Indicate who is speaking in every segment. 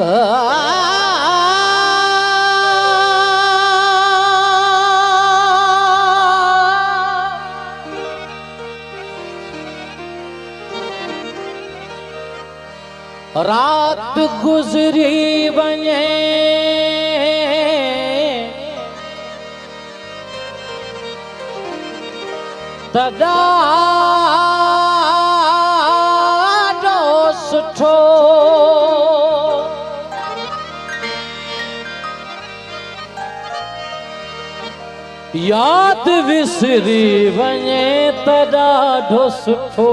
Speaker 1: Ah. रात गुजरी वञे तॾाढो सुठो यादि विसरी वञे त सुठो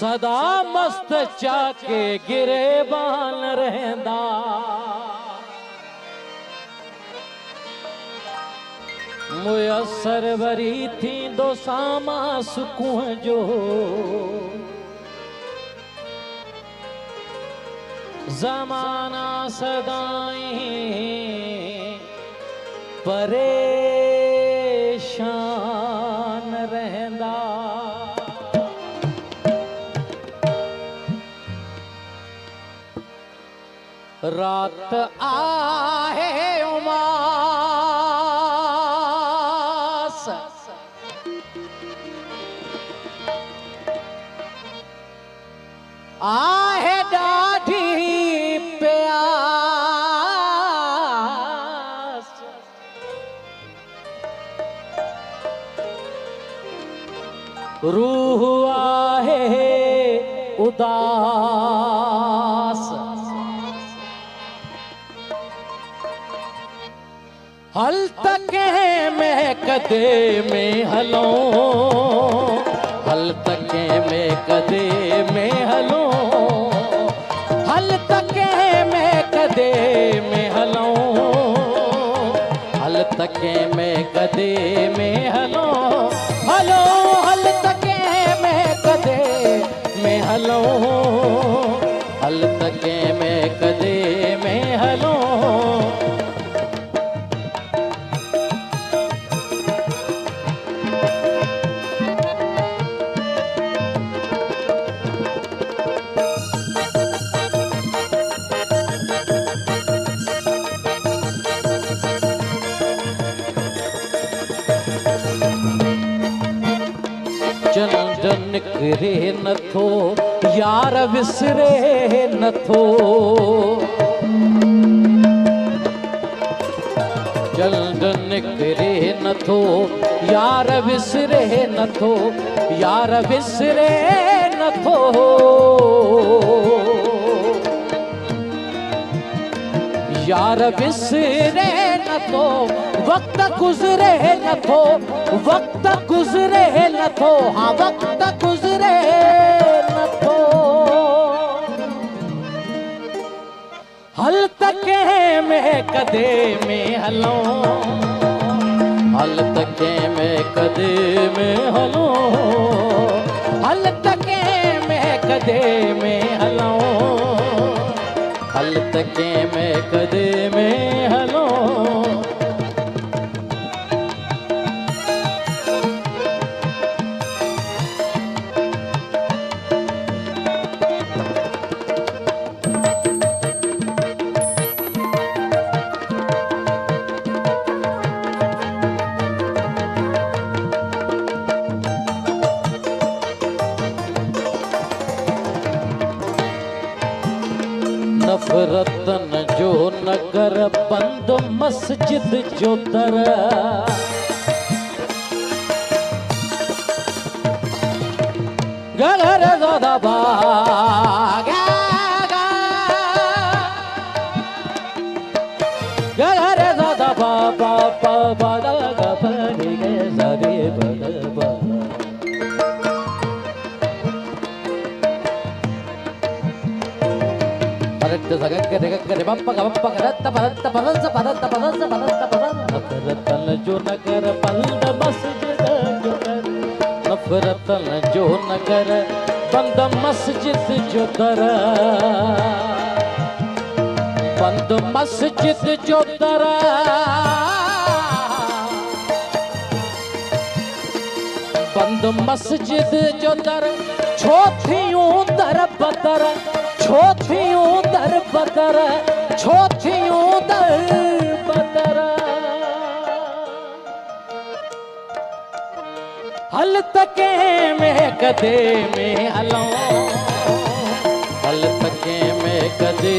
Speaker 1: सदा मस्त चाके गिरे रहंदा। मुयसर वरी थींदो सामा सुकून जो। ज़माना सदाई परेशान रात आहे उमास। आहे ॾाढी प्यास रूह आहे उदास। हल तक में कदे में हलो। हल तक में कदे में हलो। हल तक में कदे में हलो। हल तक में कदे में हलो। हलो हल तक में कदे में हलो निकिरे नथो, यार विसरे नथो। चंड निकिरे नथो, यार विसरे नथो, यार विसरे नथो। यार विसरे नथो, वक्त गुज़रे नथो, वक्त गुज़रे नथो हाँ वक्त गुज़रे नथो। हल में कदे में हलो। हल तक में कदे में हलो। हल तक में कदे में हलो। हल तक में कदे में हलो नगर बंद मस्जिद जो दर गगर दादा बाबा गगर बा बा बा नफरतन जो नगर बंद मस्जिद जो कर नफरतन जो नगर बंद मस्जिद जो कर बंद मस्जिद जो कर बंद मस्जिद जो दर छोथियूं दर बदर छोथियूं दर बदर छोथियूं दर बकर। हल तके में कदे में हलो, हल तके में कदे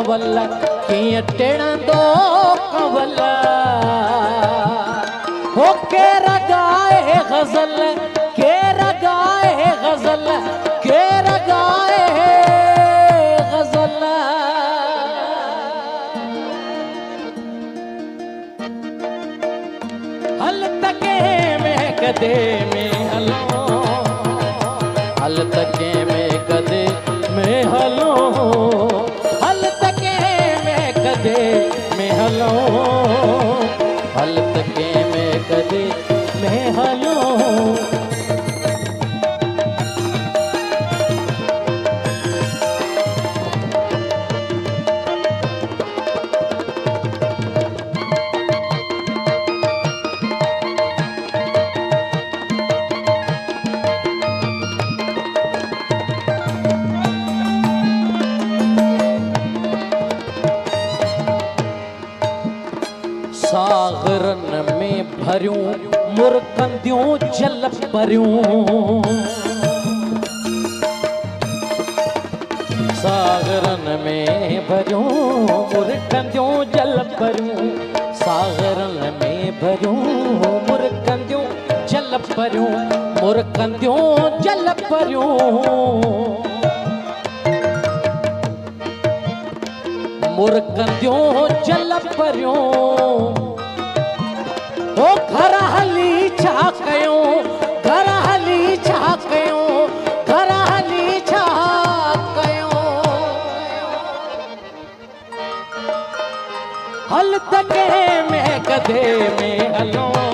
Speaker 1: कंवल कीअं टिणंदो कंवल। हो केर गाए गज़ल केर गाए गज़ल केर गाए गज़ल। हल तके में कदे में हलो। हल तके जल परियूं। सागरन में मुरकंदियूं जल परियूं। सागरन में भरियूं मुरकंदियूं जल परियूं। मुरकंदियूं जल परियूं। मुरकंदियूं जल परियूं। में कदे में हलूं।